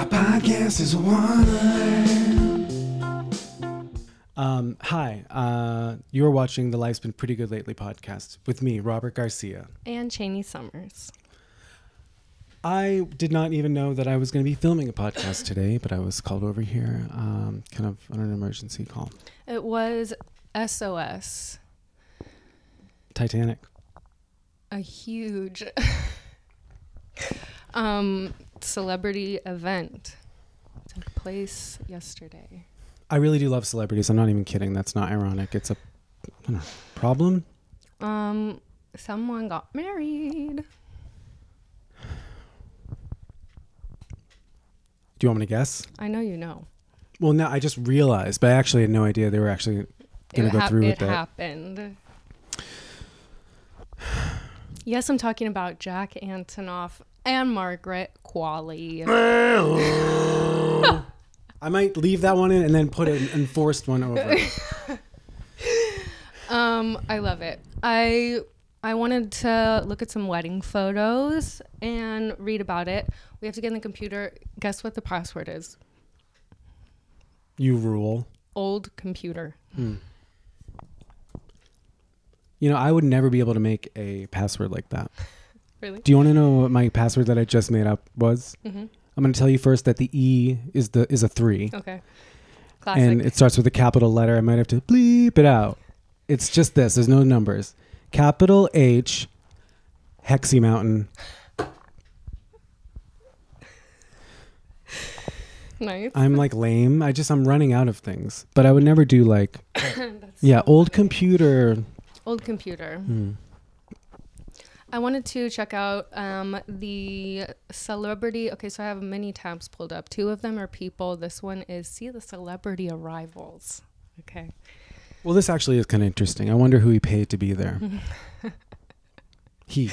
Our podcast is a wonderland. Um, hi, uh, you're watching the Life's Been Pretty Good Lately podcast with me, Robert Garcia. And Chaney Summers. I did not even know that I was going to be filming a podcast today, but I was called over here, um, kind of on an emergency call. It was SOS, Titanic. a huge um, celebrity event took place yesterday. I really do love celebrities. I'm not even kidding. That's not ironic. It's a know, problem. Um, someone got married. Do you want me to guess? I know you know. Well, no, I just realized, but I actually had no idea they were actually going to go hap- through it with that. happened. Yes, I'm talking about Jack Antonoff and Margaret Qualley. I might leave that one in and then put an enforced one over. Um, I love it. I I wanted to look at some wedding photos and read about it. We have to get in the computer. Guess what the password is? you rule. Old computer. You know, I would never be able to make a password like that. Really? Do you want to know what my password that I just made up was? Mm-hmm. I'm going to tell you first that the E is the is a three, Okay. Classic. and it starts with a capital letter. I might have to bleep it out. It's just this. There's no numbers. Capital H, Hexy Mountain. nice. I'm like lame. I just I'm running out of things. But I would never do like yeah, old computer. Old computer. Hmm. I wanted to check out um, the celebrity. Okay, so I have many tabs pulled up. Two of them are people. This one is see the celebrity arrivals. Okay. Well, this actually is kind of interesting. I wonder who he paid to be there. he.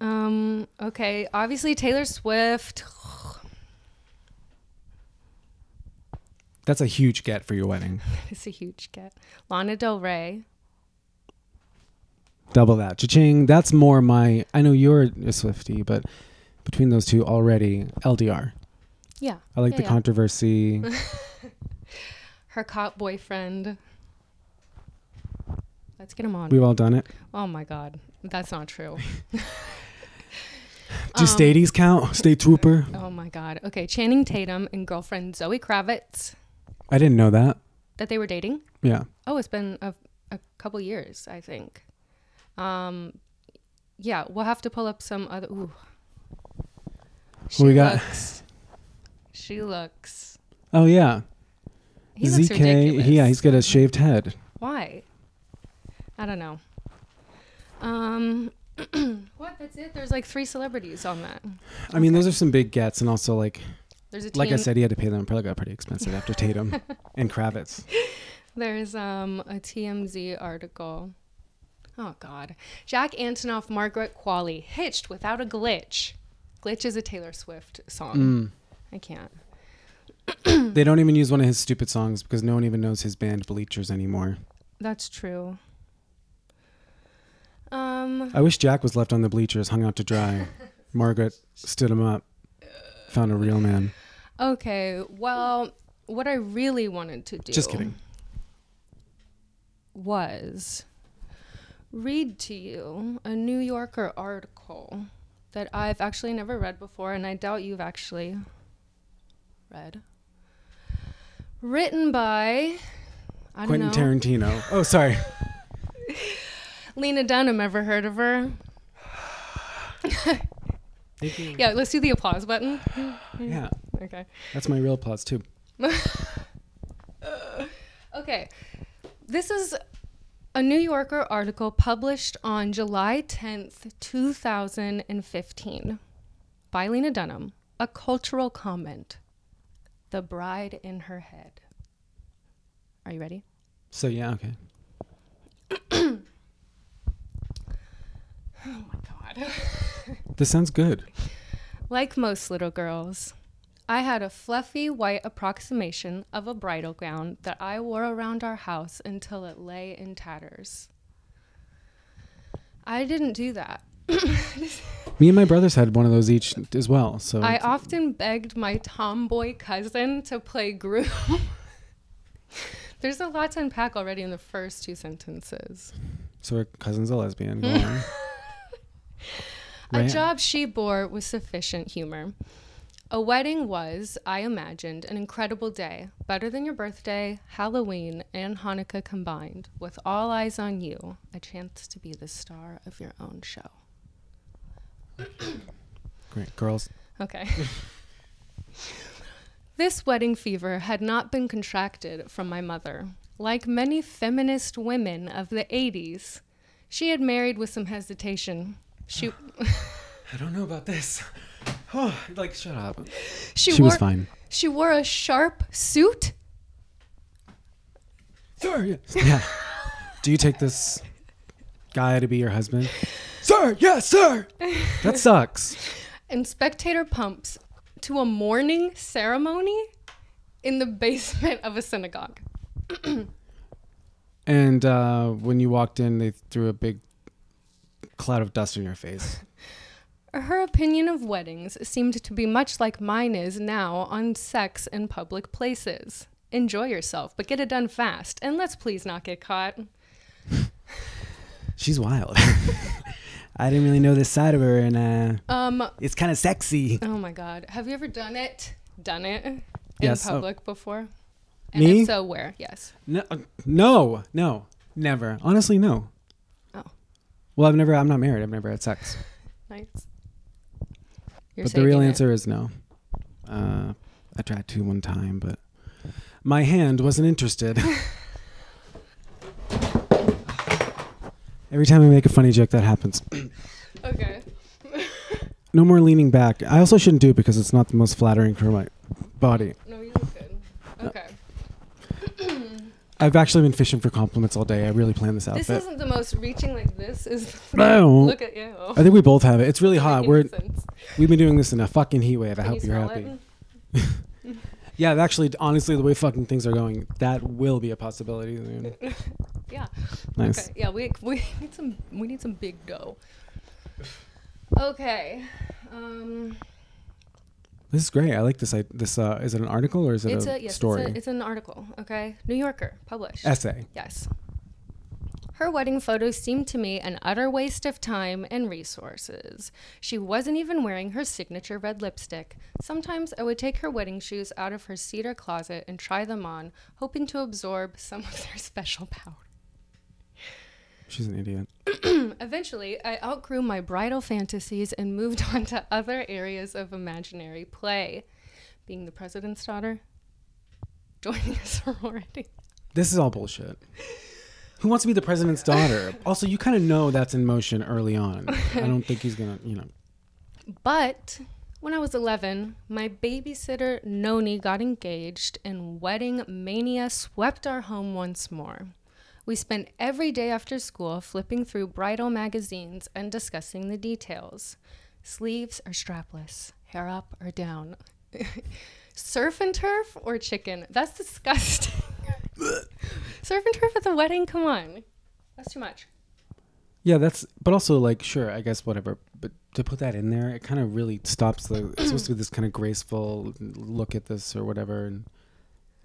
Um. Okay. Obviously Taylor Swift. That's a huge get for your wedding. It's a huge get. Lana Del Rey. Double that. Cha-ching. That's more my. I know you're a Swifty, but between those two already, LDR. Yeah. I like Yeah, the yeah. controversy. Her cop boyfriend. Let's get him on. We've all done it. oh my God, that's not true. Do Um, stadies count? State trooper. Oh my God. Okay, Channing Tatum and girlfriend Zoe Kravitz I didn't know that. that they were dating. Yeah. Oh, it's been a, a couple years, I think. Um, yeah, we'll have to pull up some other. Ooh. She we got? Looks, she looks. Oh yeah. He looks ZK. ridiculous. Yeah, he's got a shaved head. Why? I don't know. Um, what? That's it. There's like three celebrities on that. I mean, those are some big gets, and also like, There's a like I said, he had to pay them. Probably got pretty expensive after Tatum and Kravitz. There's um a TMZ article. Oh God, Jack Antonoff, Margaret Qualley, hitched without a glitch. Glitch is a Taylor Swift song. Mm. I can't. They don't even use one of his stupid songs because no one even knows his band Bleachers anymore. That's true. Um, I wish Jack was left on the bleachers, hung out to dry. Margaret stood him up, found a real man. okay. Well, what I really wanted to do. Just kidding. Was read to you a New Yorker article that I've actually never read before, and I doubt you've actually read. Written by I don't Quentin know Tarantino. Oh, sorry. Lena Dunham. Ever heard of her? Thank you. Yeah, let's do the applause button. Yeah, Okay. that's my real applause too. Okay. This is a New Yorker article published on July 10th, 2015 by Lena Dunham. A cultural comment. The bride in her head. Are you ready? So yeah, okay. Oh my God. This sounds good. Like most little girls, I had a fluffy white approximation of a bridal gown that I wore around our house until it lay in tatters. I didn't do that. Me and my brothers had one of those each as well. So I often begged my tomboy cousin to play groom. There's a lot to unpack already in the first two sentences. so her cousin's a lesbian. Go on. A Right. job she bore with sufficient humor. A wedding was, I imagined, an incredible day, better than your birthday, Halloween, and Hanukkah combined, with all eyes on you, a chance to be the star of your own show. Great girls. Okay. this wedding fever had not been contracted from my mother. Like many feminist women of the 80s, she had married with some hesitation. She I don't know about this. Oh, like shut up. she, She wore was fine. she wore a sharp suit. Sir, yes. yeah. Do you take this guy to be your husband? Sir, yes, sir. That sucks. and spectator pumps to a mourning ceremony in the basement of a synagogue. And uh, when you walked in, they threw a big cloud of dust in your face. Her opinion of weddings seemed to be much like mine is now on sex in public places. Enjoy yourself, but get it done fast, and let's please not get caught. She's wild. I didn't really know this side of her, and uh, Um, it's kind of sexy. oh my god, have you ever done it? Done it in Yes, oh. public before? And Me? if so, where? Yes. No, uh, no, no, never. Honestly, no. Oh. Well, I've never. I'm not married. I've never had sex. Nice. You're but the real it. answer is no. Uh, I tried to one time, but my hand wasn't interested. Every time I make a funny joke, that happens. Okay. No more leaning back. I also shouldn't do it because it's not the most flattering for my body. No, you look good. Okay. I've actually been fishing for compliments all day. I really planned this outfit. This isn't the most reaching like this is No. look at you. I think we both have it. It's really hot. We're sense. we've been doing this in a fucking heat wave. I Can hope you you're happy. Yeah, actually, honestly, the way fucking things are going, that will be a possibility. soon. Yeah. Nice. Okay. Yeah, we we need some we need some big dough. Okay. Um This is great. I like this. I, this uh, is it an article or is it it's a, a yes, story? It's, a, it's an article, okay? New Yorker, published. Essay. Yes. Her wedding photos seemed to me an utter waste of time and resources. She wasn't even wearing her signature red lipstick. Sometimes I would take her wedding shoes out of her cedar closet and try them on, hoping to absorb some of their special power. She's an idiot. Eventually, I outgrew my bridal fantasies and moved on to other areas of imaginary play. Being the president's daughter, joining a sorority. This is all bullshit. Who wants to be the president's daughter? Also, you kind of know that's in motion early on. I don't think he's gonna, you know. But when I was 11, my babysitter Noni got engaged, and wedding mania swept our home once more. We spent every day after school flipping through bridal magazines and discussing the details. Sleeves or strapless, hair up or down, surf and turf or chicken. That's disgusting. surf and turf at the wedding? Come on. That's too much. Yeah, that's. But also, like, sure, I guess whatever. But to put that in there, it kind of really stops the. It's supposed to be this kind of graceful look at this or whatever. And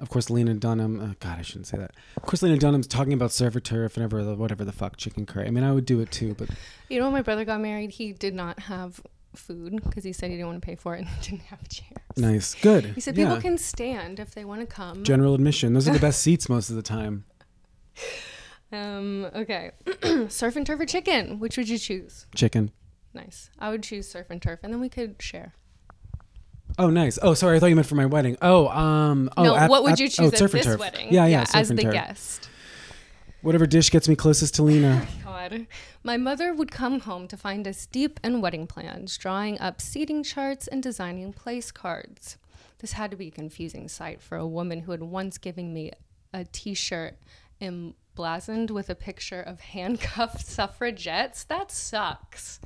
of course, Lena Dunham. Oh God, I shouldn't say that. Of course, Lena Dunham's talking about surf or turf and whatever the, whatever the fuck chicken curry. I mean, I would do it too, but You know, when my brother got married, he did not have food because he said he didn't want to pay for it and didn't have chairs. nice, good. He said yeah. people can stand if they want to come. General admission. Those are the best seats most of the time. um, okay. surf and turf or chicken? Which would you choose? Chicken. Nice. I would choose surf and turf, and then we could share. Oh, nice. Oh, sorry. I thought you meant for my wedding. Oh, um. Oh, no, at- what would at- you oh, choose at surf and this turf. wedding? Yeah, yeah. surf as the turf. guest. Whatever dish gets me closest to Lena. God. My mother would come home to find us deep in wedding plans, drawing up seating charts and designing place cards. This had to be a confusing sight for a woman who had once given me a t shirt emblazoned with a picture of handcuffed suffragettes. That sucks.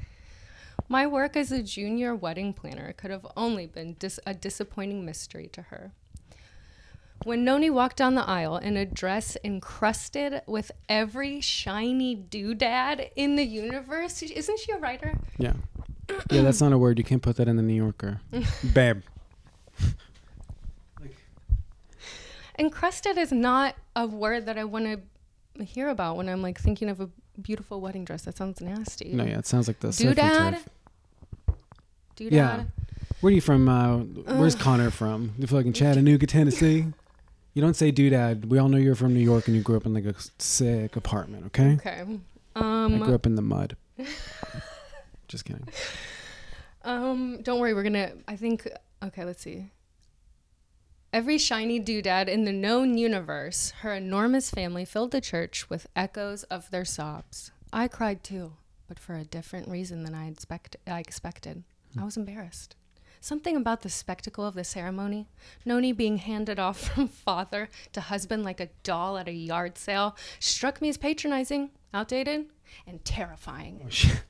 My work as a junior wedding planner could have only been dis- a disappointing mystery to her. When Noni walked down the aisle in a dress encrusted with every shiny doodad in the universe, isn't she a writer? Yeah. Yeah, that's not a word. You can't put that in the New Yorker. Babe. Encrusted is not a word that I want to hear about when I'm like thinking of a beautiful wedding dress. That sounds nasty. No, yeah, it sounds like the surfing Doodad? Doodad. Yeah. Where are you from? Uh, where's Connor from? You fucking Chattanooga, Tennessee. You don't say doodad. We all know you're from New York and you grew up in like a sick apartment. Okay. Okay. I Um, grew up in the mud. Just kidding. Um, don't worry, we're gonna. I think. Okay, let's see. Every shiny doodad in the known universe, her enormous family filled the church with echoes of their sobs. I cried too, but for a different reason than I expect. I expected. I was embarrassed. Something about the spectacle of the ceremony, Noni being handed off from father to husband like a doll at a yard sale, struck me as patronizing, outdated, and terrifying. Oh.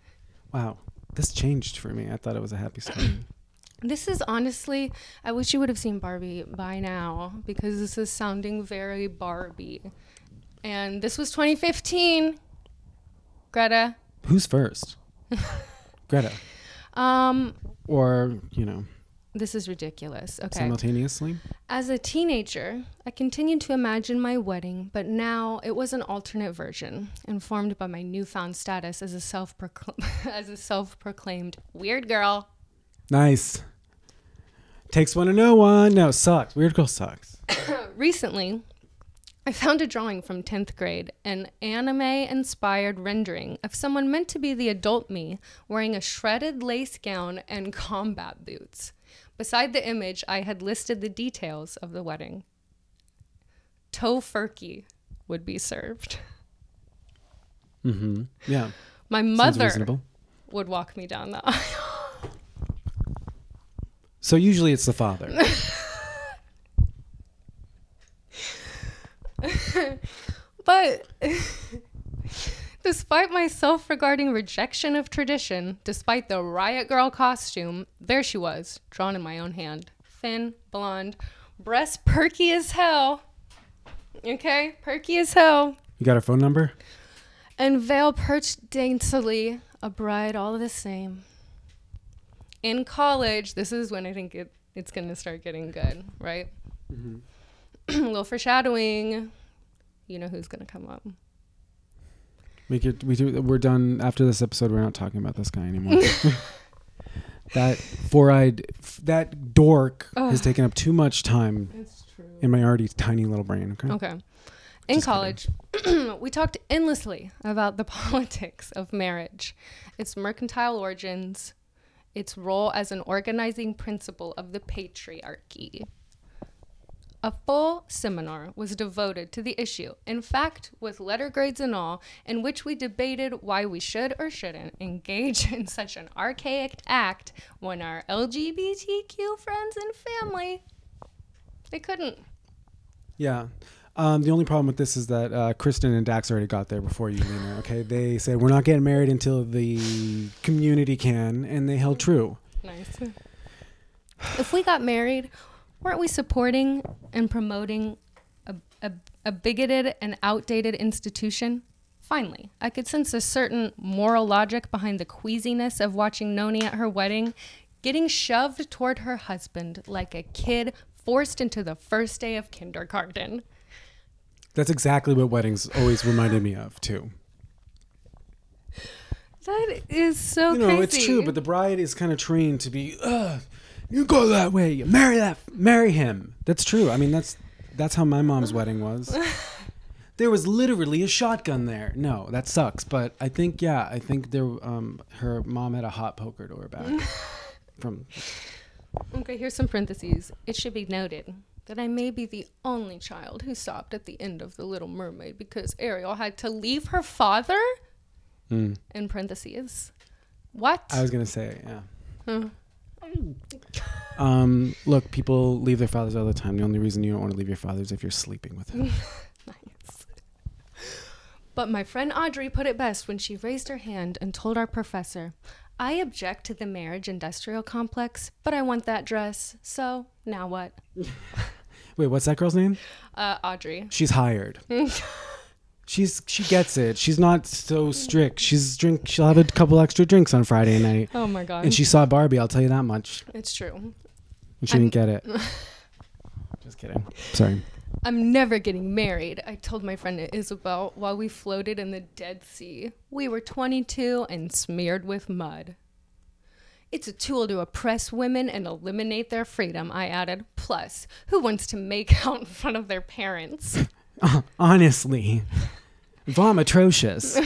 Wow. This changed for me. I thought it was a happy story. This is honestly, I wish you would have seen Barbie by now because this is sounding very Barbie. And this was 2015. Greta. Who's first? Greta. Um, Or, you know, this is ridiculous. Okay. simultaneously? As a teenager, I continued to imagine my wedding, but now it was an alternate version, informed by my newfound status as a self as a self-proclaimed weird girl. Nice. Takes one to know one. No, sucks. Weird girl sucks. Recently, I found a drawing from 10th grade, an anime inspired rendering of someone meant to be the adult me wearing a shredded lace gown and combat boots. Beside the image, I had listed the details of the wedding. Tofurkey would be served. Mm-hmm. Yeah. My mother would walk me down the aisle. So usually it's the father. But despite my self regarding rejection of tradition, despite the riot girl costume, there she was, drawn in my own hand. Thin, blonde, breast perky as hell. Okay, perky as hell. You got her phone number? And veil perched daintily, a bride all the same. In college, this is when I think it, it's going to start getting good, right? a little foreshadowing. You know who's going to come up. We could we do, we're done after this episode. We're not talking about this guy anymore. that four-eyed, that dork has taken up too much time in my already tiny little brain. Okay. Okay. In Just college, we talked endlessly about the politics of marriage, its mercantile origins, its role as an organizing principle of the patriarchy. A full seminar was devoted to the issue, in fact, with letter grades and all, in which we debated why we should or shouldn't engage in such an archaic act when our LGBTQ friends and family they couldn't. Yeah. Um, the only problem with this is that uh, Kristen and Dax already got there before you, Lena. Okay, they said we're not getting married until the community can, and they held true. Nice. if we got married, weren't we supporting and promoting a, a, a bigoted and outdated institution? Finally, I could sense a certain moral logic behind the queasiness of watching Noni at her wedding, getting shoved toward her husband like a kid forced into the first day of kindergarten. That's exactly what weddings always reminded me of, too. That is so you know, crazy. it's true, but the bride is kind of trained to be, Ugh, you go that way, you marry that, marry him. That's true. I mean, that's that's how my mom's wedding was. There was literally a shotgun there. No, that sucks. But I think, yeah, I think there, um, her mom had a hot poker to her back. From Okay, here's some parentheses. It should be noted that I may be the only child who sobbed at the end of The Little Mermaid because Ariel had to leave her father. Mm. In parentheses. What? I was gonna say, yeah. Huh. Um, look, people leave their fathers all the time. The only reason you don't want to leave your father is if you're sleeping with him. nice. But my friend Audrey put it best when she raised her hand and told our professor, I object to the marriage industrial complex, but I want that dress. So now what? Wait, what's that girl's name? Uh, Audrey. She's hired. She's she gets it. She's not so strict. She's drink. She'll have a couple extra drinks on Friday night. Oh my god. And she saw Barbie. I'll tell you that much. it's true. And she didn't get it. Just kidding. Sorry. I'm never getting married. I told my friend Isabel while we floated in the Dead Sea. We were 22 and smeared with mud. It's a tool to oppress women and eliminate their freedom, I added. Plus, who wants to make out in front of their parents? Honestly, vom atrocious.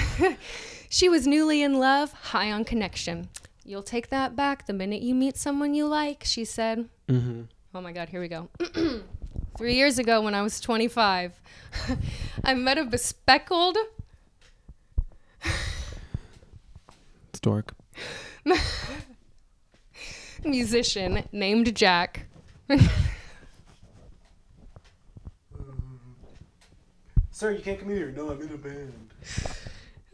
She was newly in love, high on connection. You'll take that back the minute you meet someone you like, she said. hmm Oh my God, here we go. Three years ago, when I was 25, I met a bespectacled Stork. musician named Jack. Sir, you can't come here. No, I'm in a band.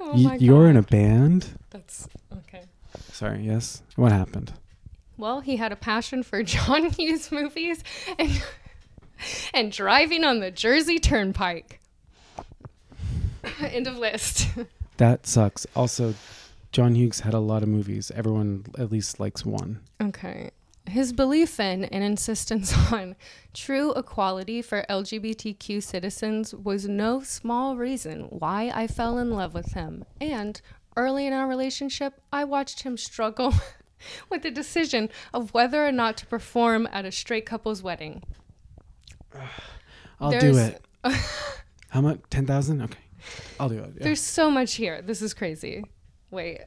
Oh Y- my you're in a band? That's okay. Sorry. Yes. What happened? Well, he had a passion for John Hughes movies and and driving on the Jersey Turnpike. End of list. That sucks. Also, John Hughes had a lot of movies. Everyone at least likes one. Okay. His belief in and insistence on true equality for LGBTQ citizens was no small reason why I fell in love with him. And early in our relationship, I watched him struggle with the decision of whether or not to perform at a straight couple's wedding. I'll do There's- it. How much? Ten thousand? Okay. I'll do it. Yeah. There's so much here. This is crazy. Wait.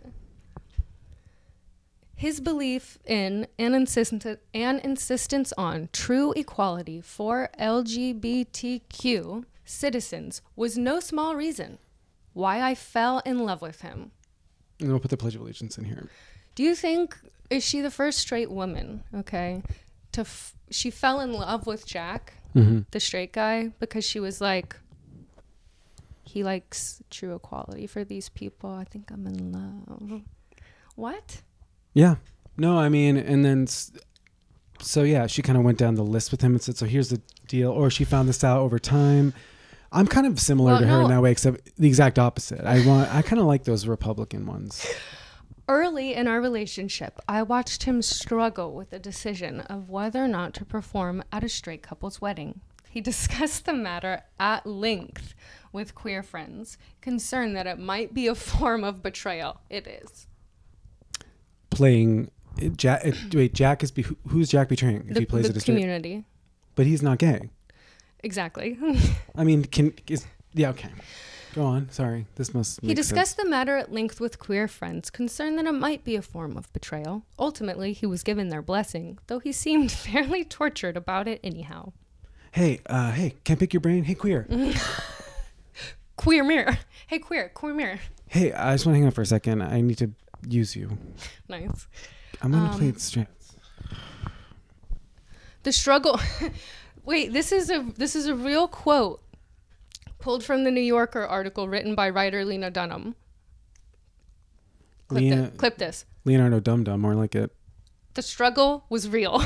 His belief in and, insist- and insistence on true equality for LGBTQ citizens was no small reason why I fell in love with him. And we'll put the Pledge of Allegiance in here. Do you think is she the first straight woman? Okay, to f- she fell in love with Jack, Mm-hmm. the straight guy, because she was like, he likes true equality for these people. I think I'm in love. What? Yeah. No, I mean, and then, so yeah, she kind of went down the list with him and said, so here's the deal. Or she found this out over time. I'm kind of similar Well, to her in that way, except the exact opposite. I want, I kind of like those Republican ones. Early in our relationship, I watched him struggle with the decision of whether or not to perform at a straight couple's wedding. He discussed the matter at length with queer friends, concerned that it might be a form of betrayal. It is. Playing, Jack, wait, Jack is, be, who's Jack betraying if The, he plays the it a straight? community. But he's not gay. Exactly. I mean, can, is, yeah, okay. Go on. Sorry. This must He discussed sense. the matter at length with queer friends, concerned that it might be a form of betrayal. Ultimately, he was given their blessing, though he seemed fairly tortured about it anyhow. Hey, uh, hey, can't pick your brain? Hey, queer. Queer mirror. Hey, queer, queer mirror. hey, I just want to hang out for a second. I need to use you. Nice. I'm going to Um, play it straight. The struggle. Wait, this is a this is a real quote pulled from the New Yorker article written by writer Lena Dunham. Clip, Lena- thi- clip this. Leonardo Dum Dum, more like it. The struggle was real.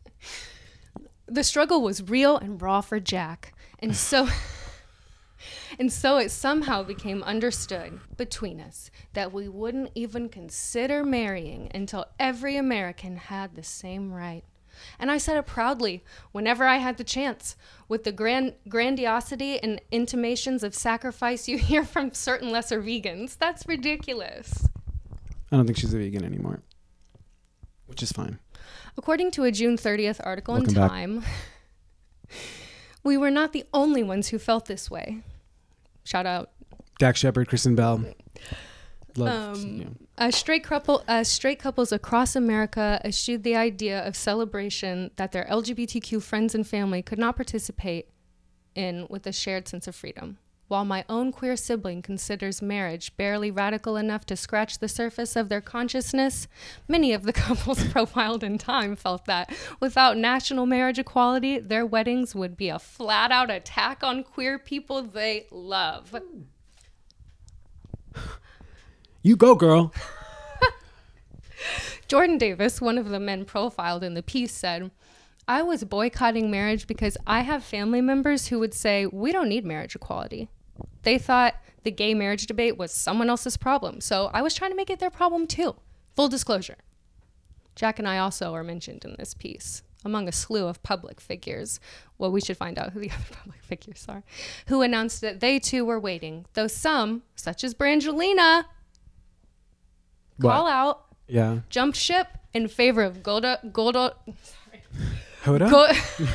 the struggle was real and raw for Jack. And so and so it somehow became understood between us that we wouldn't even consider marrying until every American had the same right. And I said it proudly whenever I had the chance, with the grand grandiosity and intimations of sacrifice you hear from certain lesser vegans. That's ridiculous. I don't think she's a vegan anymore, which is fine. According to a June 30th article in Welcome back. Time, we were not the only ones who felt this way. Shout out. Dax Shepard, Kristen Bell. Love. Um, yeah. As straight couple, as straight couples across America eschewed the idea of celebration that their LGBTQ friends and family could not participate in with a shared sense of freedom. While my own queer sibling considers marriage barely radical enough to scratch the surface of their consciousness, many of the couples profiled in Time felt that without national marriage equality, their weddings would be a flat out attack on queer people they love. You go, girl. Jordan Davis, one of the men profiled in the piece, said, I was boycotting marriage because I have family members who would say, we don't need marriage equality. They thought the gay marriage debate was someone else's problem. So I was trying to make it their problem too. Full disclosure. Jack and I also are mentioned in this piece among a slew of public figures. Well, we should find out who the other public figures are, who announced that they too were waiting, though some, such as Brangelina, call What? out, Yeah. jumped ship in favor of Golda, Golda, Sorry. Hoda? Go-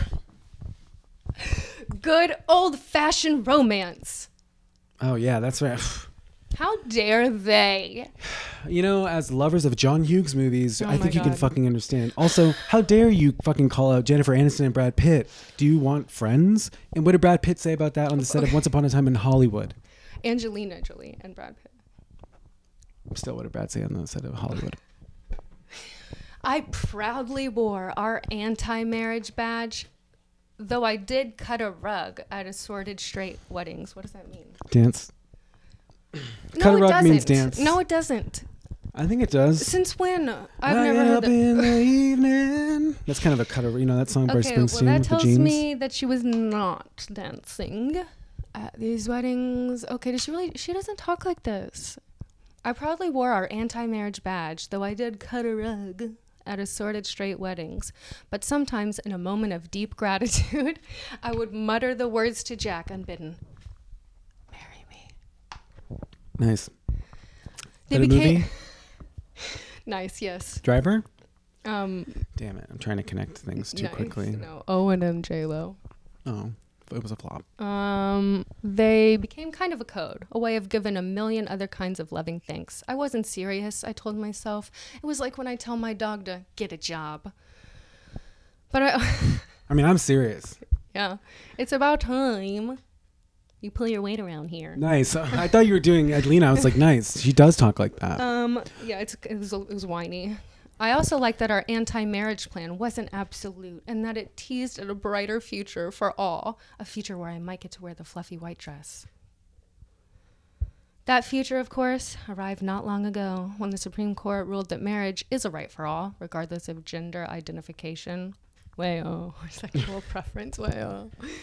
good old fashioned romance. oh yeah, that's right. How dare they? You know, as lovers of John Hughes movies, Oh I think you can fucking understand. Also, how dare you fucking call out Jennifer Aniston and Brad Pitt? Do you want friends? And what did Brad Pitt say about that on the set of Once Upon a Time in Hollywood? Angelina Jolie and Brad Pitt. Still, what say on the set of Hollywood? I proudly wore our anti marriage badge, though I did cut a rug at assorted straight weddings. What does that mean? Dance. No, Cut a it rug doesn't. means dance. No, it doesn't. I think it does. Since when? I've Waking never heard up that. in the evening. That's kind of a cut. Of, you know that song by Okay, well, Springsteen that with the tells me that she was not dancing at these weddings. Okay, does she really? She doesn't talk like this. I proudly wore our anti-marriage badge, though I did cut a rug at assorted straight weddings. But sometimes, in a moment of deep gratitude, I would mutter the words to Jack unbidden. Marry me. Nice. They became movie? nice. Yes. Driver. Um. Damn it! I'm trying to connect things too nice. quickly. No. Owen and J Lo. Oh, it was a flop. Um, they became kind of a code, a way of giving a million other kinds of loving thanks. I wasn't serious, I told myself. It was like when I tell my dog to get a job. But I, I mean, I'm serious. yeah, it's about time you pull your weight around here. Nice. I thought you were doing Adelina. I was like, nice. She does talk like that. Um, yeah, it's, it, was, it was whiny. I also like that our anti marriage plan wasn't absolute and that it teased at a brighter future for all, a future where I might get to wear the fluffy white dress. That future, of course, arrived not long ago when the Supreme Court ruled that marriage is a right for all, regardless of gender identification, way or sexual preference, way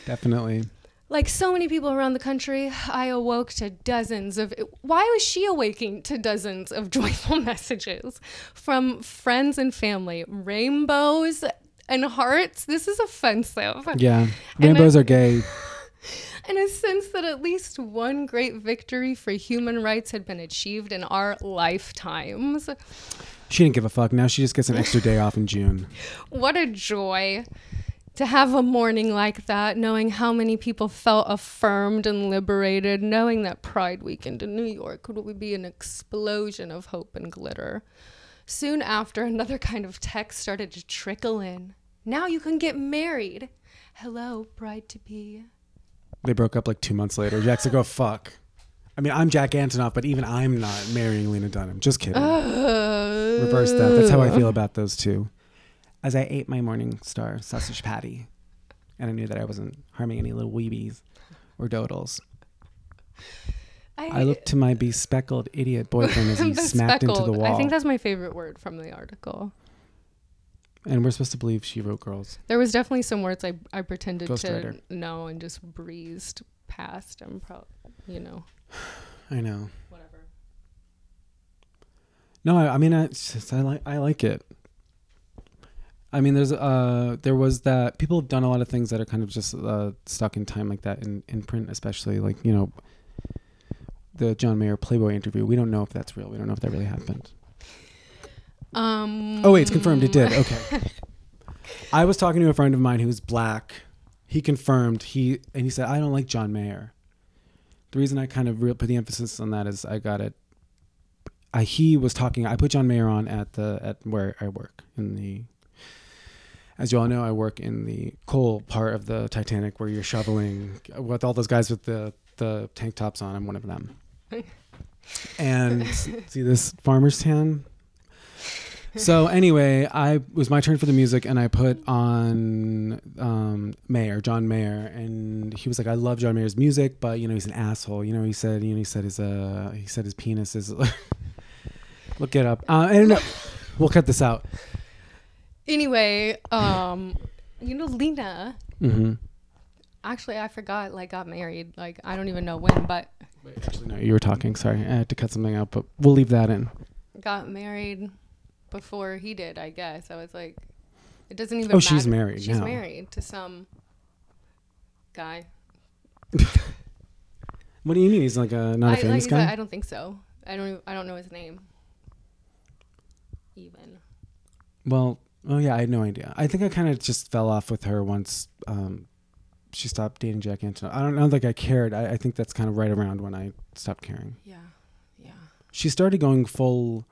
Definitely. Like so many people around the country, I awoke to dozens of. Why was she awaking to dozens of joyful messages from friends and family? Rainbows and hearts. This is offensive. Yeah. Rainbows I- are gay. In a sense that at least one great victory for human rights had been achieved in our lifetimes. She didn't give a fuck. Now she just gets an extra day off in June. What a joy to have a morning like that, knowing how many people felt affirmed and liberated, knowing that Pride Weekend in New York would be an explosion of hope and glitter. Soon after, another kind of text started to trickle in. Now you can get married. Hello, bride to be. They broke up like two months later. Jack's like, oh, fuck. I mean, I'm Jack Antonoff, but even I'm not marrying Lena Dunham. Just kidding. Reverse that. That's how I feel about those two. As I ate my morning star sausage patty, and I knew that I wasn't harming any little weebies or dodles. I looked to my bespeckled idiot boyfriend as he smacked into the wall. I think that's my favorite word from the article. and we're supposed to believe she wrote girls. There was definitely some words I, I pretended to Ghostwriter. know and just breezed past. I'm pro, you know, I know. whatever. No, I, I mean, I, just, I like I like it. I mean, there's uh, there was that people have done a lot of things that are kind of just uh, stuck in time like that in in print, especially like you know, the John Mayer Playboy interview. We don't know if that's real. We don't know if that really happened. Um. Oh wait, it's confirmed it did. Okay. I was talking to a friend of mine who's black. He confirmed he and he said I don't like John Mayer. The reason I kind of real put the emphasis on that is I got it. I he was talking. I put John Mayer on at the at where I work in the. As you all know, I work in the coal part of the Titanic where you're shoveling with all those guys with the the tank tops on. I'm one of them. And see this farmer's tan so anyway, I it was my turn for the music, and I put on um, Mayer, John Mayer, and he was like, "I love John Mayer's music, but you know he's an asshole." You know, he said, you know, he said his uh, he said his penis is. Look it up. Uh, and no, we'll cut this out. Anyway, um, You know, Lena. Mm-hmm. Actually, I forgot. Like, got married. Like, I don't even know when, but Wait, actually, no, you were talking. Sorry, I had to cut something out, but we'll leave that in. got married before he did. I guess I was like, it doesn't even. Oh, she's matter. married She's now. married to some guy. What do you mean? He's like a not a I, famous like, guy. I don't think so. I don't. Even, I don't know his name. Even. Well, oh yeah, I had no idea. I think I kind of just fell off with her once um, she stopped dating Jack Antonoff. I don't know, like I cared. I, I think that's kind of right around when I stopped caring. Yeah. Yeah. She started going full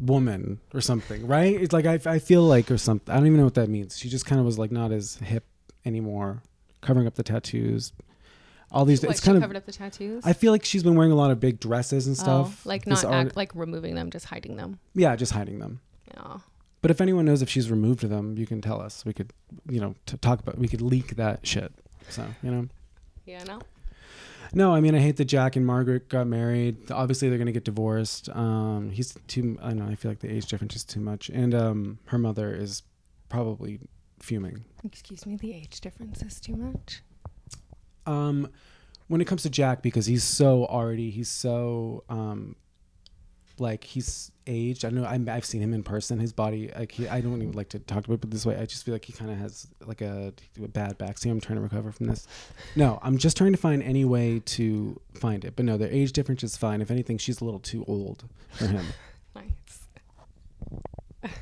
woman or something, right? It's like I, I feel like or something. I don't even know what that means. She just kind of was like not as hip anymore, covering up the tattoos. All these, What, it's kind of. covered up the tattoos. I feel like she's been wearing a lot of big dresses and Oh, stuff. like not act, like removing them, just hiding them. yeah, just hiding them. Yeah. But if anyone knows if she's removed them, you can tell us. We could, you know, t- talk about. We could leak that shit. So you know. Yeah. No. No, I mean I hate that Jack and Margaret got married. Obviously they're gonna get divorced. Um, he's too. I don't know. I feel like the age difference is too much, and um, her mother is probably fuming. Excuse me. The age difference is too much. Um, when it comes to Jack, because he's so already, he's so um, like he's aged. I know I'm, I've seen him in person. His body, like he, I don't even like to talk about it this way. I just feel like he kind of has like a, a bad back. See, I'm trying to recover from this. No, I'm just trying to find any way to find it. But no, their age difference is fine. If anything, she's a little too old for him. Nice.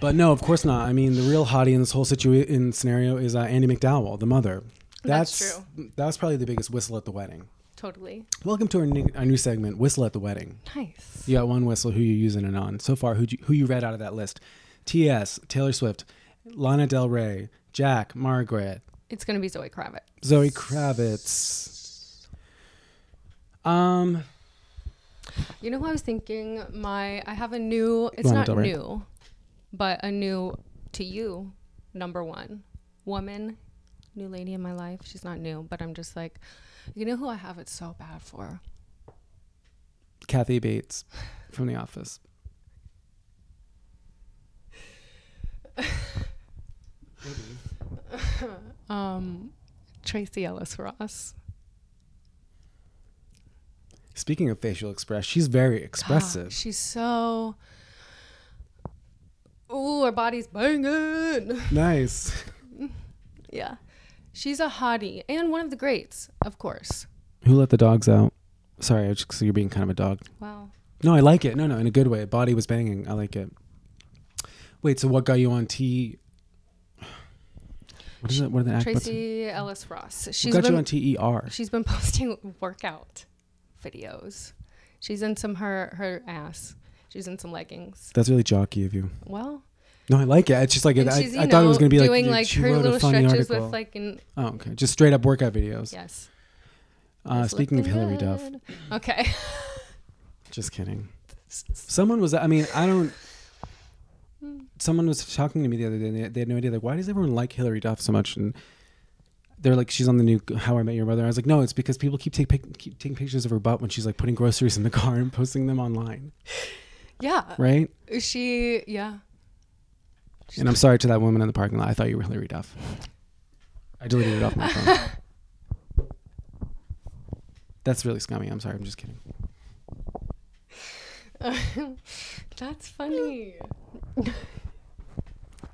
But no, of course not. I mean, the real hottie in this whole situation scenario is uh, Andie MacDowell, the mother. That's true. That's probably the biggest whistle at the wedding. Totally. Welcome to our new, our new segment, Whistle at the Wedding. Nice. You got one whistle. Who you using it on? So far, who you, who you read out of that list? T.S. Taylor Swift, Lana Del Rey, Jack, Margaret, It's gonna be Zoe Kravitz. Zoe Kravitz. Um, You know who I was thinking? My I have a new. It's Lana not new, but a new to you. Number one woman, new lady in my life. She's not new, but I'm just like, you know who I have it so bad for. Kathy Bates from The Office. Um, Tracee Ellis Ross. Speaking of facial express, she's very Ah, expressive. she's so. Ooh, her body's banging. nice. Yeah. She's a hottie and one of the greats, of course. Who let the dogs out? Sorry, I just you're being kind of a dog. Wow. No, I like it. No, no, in a good way. Body was banging. I like it. Wait, so what got you on T? What is it? What are the act? Tracee Ellis Ross. What She's got you been, on T E R? she's been posting workout videos. She's in some her her ass. She's in some leggings. That's really jockey of you. Well, No, I like it. It's just like and I, I know thought it was gonna be like doing you- like her little funny stretches article. with like an Oh, okay. Just straight up workout videos. yes. Uh, speaking of Hilary Duff. Okay. just kidding. Someone was. I mean, I don't. Someone was talking to me the other day. And they, they had no idea. Like, why does everyone like Hilary Duff so much? And they're like, she's on the new How I Met Your Mother. I was like, no, it's because people keep, take, pic- keep taking pictures of her butt when she's like putting groceries in the car and posting them online, yeah. right? She yeah. And I'm sorry to that woman in the parking lot. I thought you were Hilary Duff. I deleted it off my phone. That's really scummy. I'm sorry. I'm just kidding. That's funny.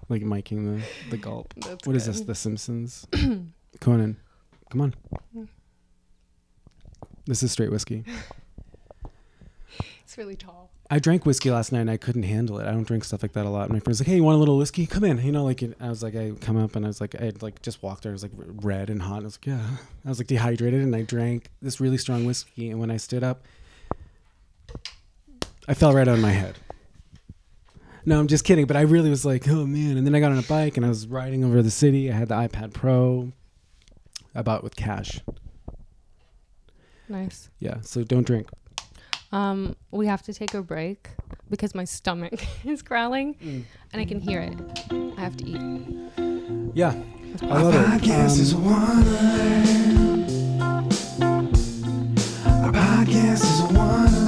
Like miking the the gulp. That's What is this? The Simpsons. Conan, come on. Mm. This is straight whiskey. It's really tall. I drank whiskey last night and I couldn't handle it. I don't drink stuff like that a lot. My friend's like, "Hey, you want a little whiskey? Come in." You know, like I was like, I come up and I was like, I had like just walked there. I was like red and hot. And I was like, yeah. I was like dehydrated and I drank this really strong whiskey. And when I stood up, I fell right on my head. No, I'm just kidding. But I really was like, oh man. And then I got on a bike and I was riding over the city. I had the iPad Pro. I bought it with cash. Nice. Yeah. So don't drink. Um, we have to take a break because my stomach is growling mm. and I can hear it. I have to eat. Yeah. I love it. Podcast um. Our podcast is one.